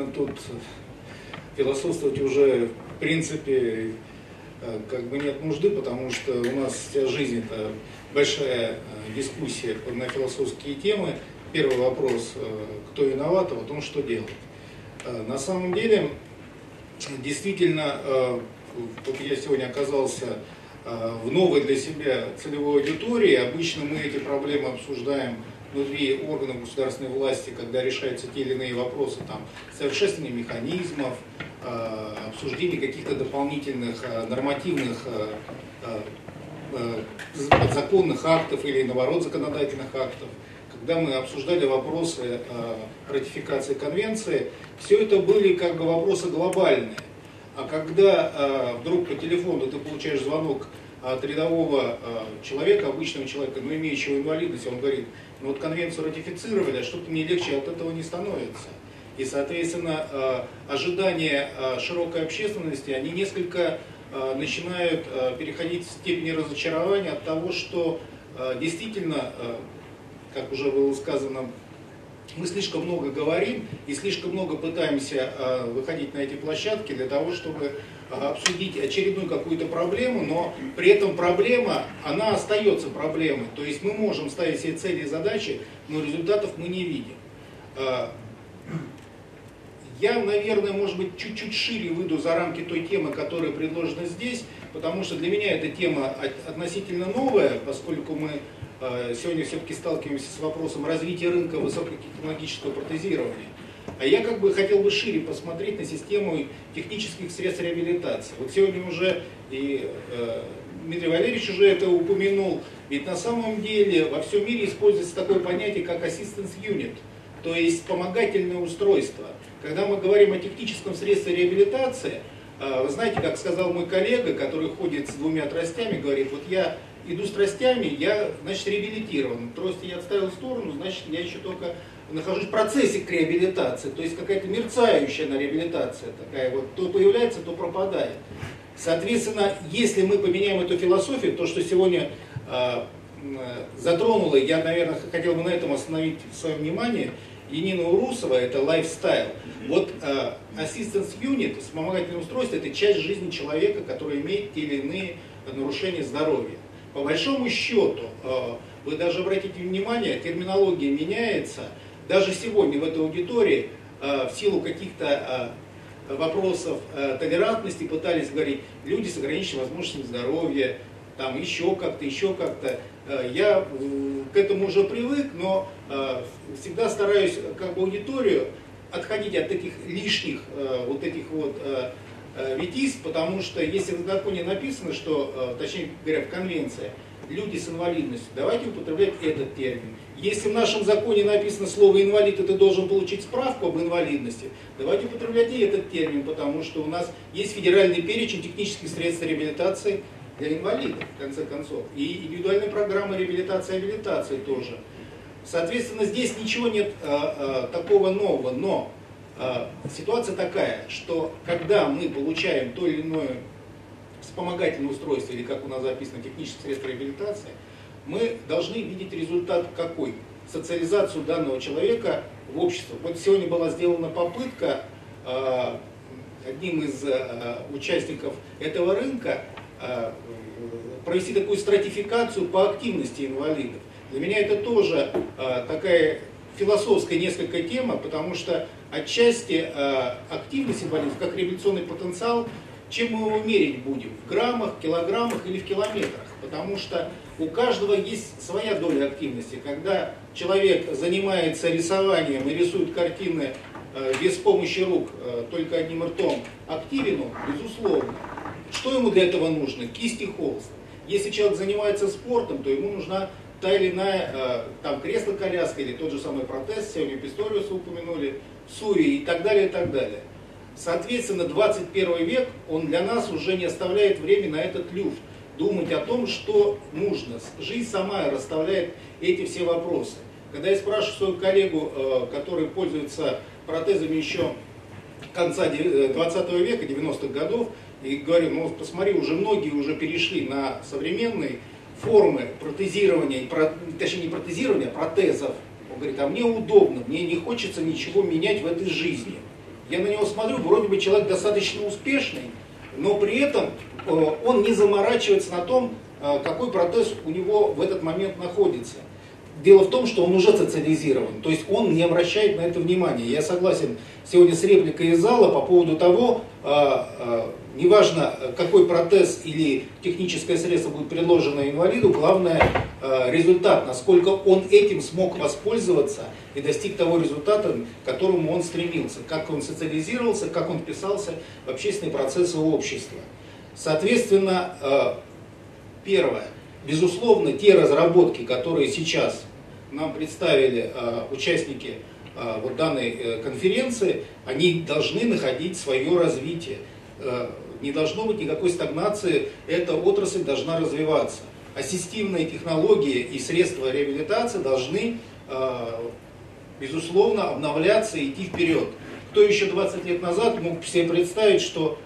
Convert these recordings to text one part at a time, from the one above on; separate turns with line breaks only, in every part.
действительно тут философствовать уже в принципе э, как бы нет нужды, потому что у нас вся жизнь это большая э, дискуссия на философские темы. Первый вопрос, э, кто виноват, а потом что делать. На самом деле, действительно, вот я сегодня оказался в новой для себя целевой аудитории. Обычно мы эти проблемы обсуждаем внутри органов государственной власти, когда решаются те или иные вопросы, там, совершенствования механизмов, э, обсуждение каких-то дополнительных э, нормативных э, подзаконных актов или, наоборот, законодательных актов, когда мы обсуждали вопросы ратификации конвенции, все это были как бы вопросы глобальные. А когда вдруг по телефону ты получаешь звонок от рядового человека, обычного человека, но имеющего инвалидность, он говорит, вот конвенцию ратифицировали, а что-то мне легче от этого не становится. И, соответственно, э, ожидания э, широкой общественности, они несколько э, начинают переходить в степени разочарования от того, что действительно, как уже было сказано, мы слишком много говорим и слишком много пытаемся выходить на эти площадки для того, чтобы обсудить очередную какую-то проблему, но при этом проблема, она остается проблемой. То есть мы можем ставить себе цели и задачи, но результатов мы не видим. А, я, наверное, может быть, чуть-чуть шире выйду за рамки той темы, которая предложена здесь, потому что для меня эта тема относительно новая, поскольку мы а, сегодня все-таки сталкиваемся с вопросом развития рынка высокотехнологического протезирования. А я как бы хотел бы шире посмотреть на систему технических средств реабилитации. Вот сегодня уже и э, Дмитрий Валерьевич уже это упомянул, ведь на самом деле во всем мире используется такое понятие, как assistance unit, то есть вспомогательное устройство. Когда мы говорим о техническом средстве реабилитации, э, вы знаете, как сказал мой коллега, который ходит с двумя тростями, говорит, вот я иду с тростями, я, значит, реабилитирован. Трости я отставил в сторону, значит, я еще только нахожусь в процессе к реабилитации, то есть какая-то мерцающая на реабилитация такая вот, то появляется, то пропадает. Соответственно, если мы поменяем эту философию, то, что сегодня э, затронуло, я, наверное, хотел бы на этом остановить свое внимание, Енина Урусова, это лайфстайл. Вот э, assistance unit, вспомогательное устройство, это часть жизни человека, который имеет те или иные нарушения здоровья. По большому счету, э, вы даже обратите внимание, терминология меняется, даже сегодня в этой аудитории э, в силу каких-то э, вопросов э, толерантности пытались говорить люди с ограниченными возможностями здоровья, там еще как-то, еще как-то. Я к этому уже привык, но всегда стараюсь как бы аудиторию отходить от таких лишних вот этих вот витиз, потому что если в законе написано, что, точнее говоря, в конвенции, люди с инвалидностью, давайте употреблять этот термин. Если в нашем законе написано слово инвалид, и ты должен получить справку об инвалидности, давайте употреблять и этот термин, потому что у нас есть федеральный перечень технических средств реабилитации для инвалидов, в конце концов. И индивидуальная программа реабилитации и абилитации тоже. Соответственно, здесь ничего нет а, а, такого нового, но а, ситуация такая, что когда мы получаем то или иное вспомогательное устройство, или как у нас записано, техническое средство реабилитации, мы должны видеть результат какой? Социализацию данного человека в общество. Вот сегодня была сделана попытка э, одним из э, участников этого рынка э, провести такую стратификацию по активности инвалидов. Для меня это тоже э, такая философская несколько тема, потому что отчасти э, активность инвалидов как реабилитационный потенциал, чем мы его мерить будем? В граммах, килограммах или в километрах? Потому что у каждого есть своя доля активности. Когда человек занимается рисованием и рисует картины э, без помощи рук, э, только одним ртом, активен он, безусловно. Что ему для этого нужно? Кисть и холст. Если человек занимается спортом, то ему нужна та или иная, э, там, кресло-коляска или тот же самый протез, сегодня Писториуса упомянули, Сури и так далее, и так далее. Соответственно, 21 век, он для нас уже не оставляет время на этот люфт думать о том, что нужно. Жизнь сама расставляет эти все вопросы. Когда я спрашиваю свою коллегу, э, который пользуется протезами еще конца 20 э, века, 90-х годов, и говорю, ну посмотри, уже многие уже перешли на современные формы протезирования, точнее не протезирования, а протезов. Он говорит, а мне удобно, мне не хочется ничего менять в этой жизни. Я на него смотрю, вроде бы человек достаточно успешный, но при этом э, он не заморачивается на том, э, какой протез у него в этот момент находится. Дело в том, что он уже социализирован, то есть он не обращает на это внимания. Я согласен сегодня с репликой из зала по поводу того, а, а, неважно какой протез или техническое средство будет предложено инвалиду, главное а, результат, насколько он этим смог воспользоваться и достиг того результата, к которому он стремился, как он социализировался, как он вписался в общественные процессы общества. Соответственно, первое, безусловно, те разработки, которые сейчас нам представили э, участники э, вот данной э, конференции, они должны находить свое развитие. Э, не должно быть никакой стагнации, эта отрасль должна развиваться. Ассистивные технологии и средства реабилитации должны, э, безусловно, обновляться и идти вперед. Кто еще 20 лет назад мог себе представить, что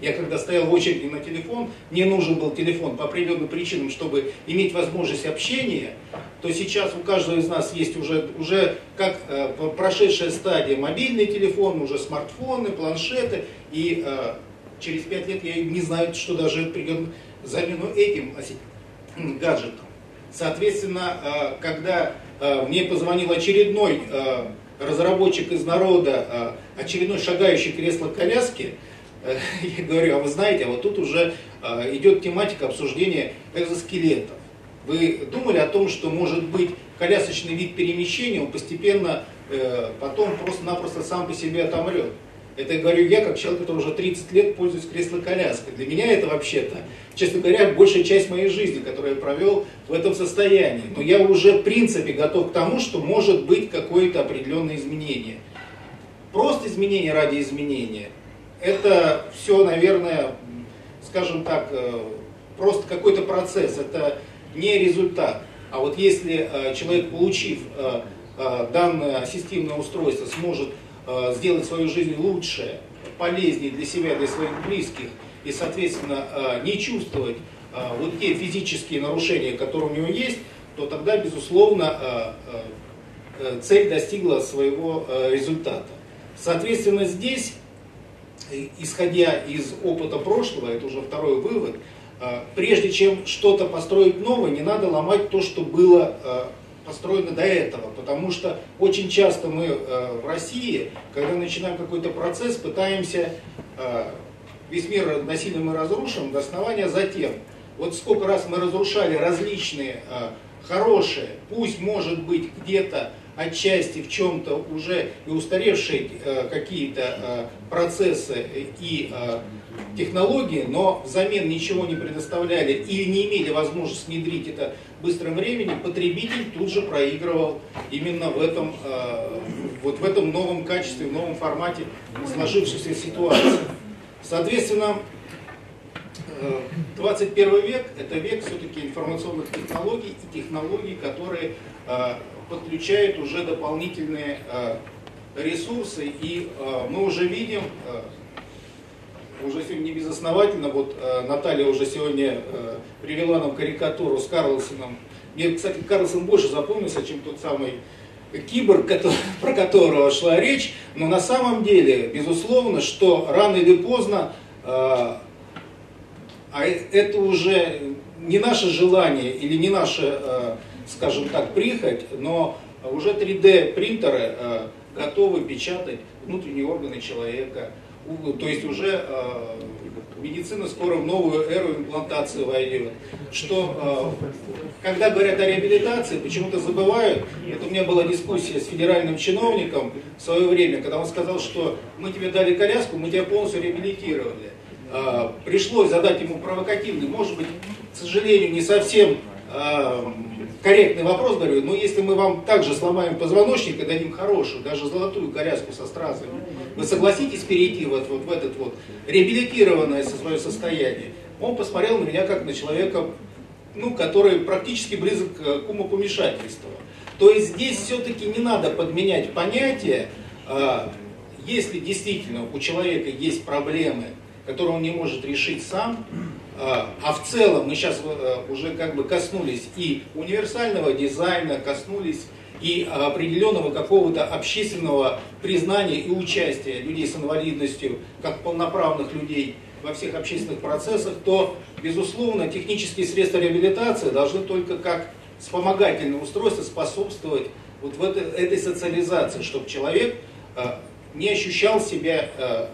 я когда стоял в очереди на телефон, мне нужен был телефон по определенным причинам, чтобы иметь возможность общения, то сейчас у каждого из нас есть уже, уже как э, прошедшая стадия мобильный телефон, уже смартфоны, планшеты, и э, через пять лет я не знаю, что даже придет замену этим гаджетом. Соответственно, э, когда э, мне позвонил очередной э, разработчик из народа, э, очередной шагающий кресло-коляски, я говорю, а вы знаете, а вот тут уже а, идет тематика обсуждения экзоскелетов. Вы думали о том, что может быть колясочный вид перемещения, он постепенно э, потом просто-напросто сам по себе отомрет. Это говорю я, как человек, который уже 30 лет пользуюсь кресло-коляской. Для меня это вообще-то, честно говоря, большая часть моей жизни, которую я провел в этом состоянии. Но я уже в принципе готов к тому, что может быть какое-то определенное изменение. Просто изменение ради изменения это все, наверное, скажем так, э, просто какой-то процесс, это не результат. А вот если э, человек, получив э, данное ассистивное устройство, сможет сделать свою жизнь лучше, полезнее для себя, для своих близких, и, соответственно, не чувствовать вот те физические нарушения, которые у него есть, то тогда, безусловно, цель достигла своего результата. Соответственно, здесь исходя из опыта прошлого, это уже второй вывод, а, прежде чем что-то построить новое, не надо ломать то, что было а, построено до этого, потому что очень часто мы а, в России, когда начинаем какой-то процесс, пытаемся весь мир насильно мы разрушим до основания затем. Вот сколько раз мы разрушали различные хорошие, пусть может быть где-то отчасти в чем-то уже и устаревшие э, какие-то э, процессы и э, технологии, но взамен ничего не предоставляли или не имели возможность внедрить это в быстром времени, потребитель тут же проигрывал именно в этом, вот в этом новом качестве, в новом формате сложившейся ситуации. Соответственно, 21 век – это век все-таки информационных технологий и технологий, которые подключает уже дополнительные э, ресурсы, и э, мы уже видим, э, уже сегодня не безосновательно, вот Наталья уже сегодня привела нам карикатуру с Карлсоном. Мне, кстати, Карлсон больше запомнился, чем тот самый киборг, про которого шла речь, но на самом деле, безусловно, что рано или поздно, а это уже не наше желание или не наше скажем так, прихоть, но уже 3D принтеры э, готовы печатать внутренние органы человека. То есть уже э, медицина скоро в новую эру имплантации войдет. Что, э, когда говорят о реабилитации, почему-то забывают, это у меня была дискуссия с федеральным чиновником в свое время, когда он сказал, что мы тебе дали коляску, мы тебя полностью реабилитировали. Пришлось задать ему провокативный, может быть, к сожалению, не совсем корректный вопрос, говорю, но если мы вам также сломаем позвоночник и дадим хорошую, даже золотую коляску со стразами, вы согласитесь перейти вот, вот в этот вот реабилитированное со свое состояние? Он посмотрел на меня как на человека, ну, который практически близок к умопомешательству. То есть здесь все-таки не надо подменять понятие, а, если действительно у человека есть проблемы, которые он не может решить сам, а, а в целом мы сейчас э, уже как бы коснулись и универсального дизайна, коснулись и определенного какого-то общественного признания и участия людей с инвалидностью, как полноправных людей во всех общественных процессах, то, безусловно, технические средства реабилитации должны только как вспомогательное устройство способствовать вот в этой, этой социализации, чтобы человек э, не ощущал себя, э,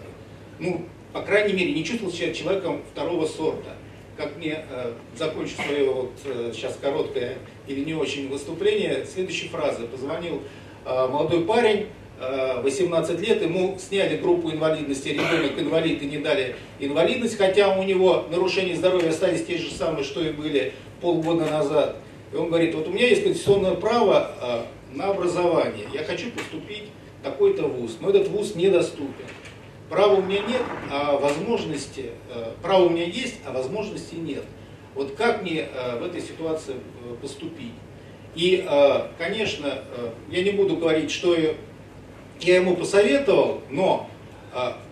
ну, по крайней мере, не чувствовал себя человеком второго сорта. Как мне э, закончу свое вот э, сейчас короткое или не очень выступление, следующей фразы. Позвонил э, молодой парень, 18 э, лет, ему сняли группу инвалидности, ребенок инвалид и не дали инвалидность, хотя у него нарушения здоровья остались те же самые, что и были полгода назад. И он говорит, вот у меня есть конституционное право э, на образование, я хочу поступить в такой-то вуз, но этот вуз недоступен. Права у меня нет, а возможности, э, право у меня есть, а возможностей нет. Вот как мне в этой ситуации поступить? И, конечно, я не буду говорить, что я ему посоветовал, но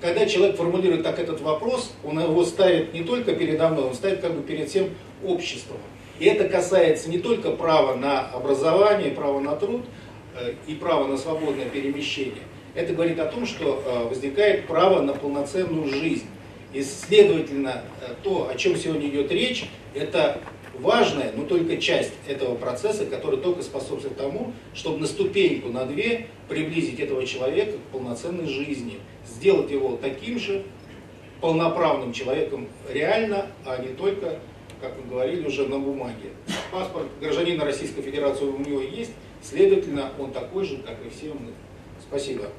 когда человек формулирует так этот вопрос, он его ставит не только передо мной, он ставит как бы перед всем обществом. И это касается не только права на образование, права на труд э, и права на свободное перемещение. Это говорит о том, что э, возникает право на полноценную жизнь. И, следовательно, э, то, о чем сегодня идет речь, это важная, но только часть этого процесса, который только способствует тому, чтобы на ступеньку, на две приблизить этого человека к полноценной жизни, сделать его таким же полноправным человеком реально, а не только, как мы говорили, уже на бумаге. Паспорт гражданина Российской Федерации у него есть, следовательно, он такой же, как и все мы. Спасибо.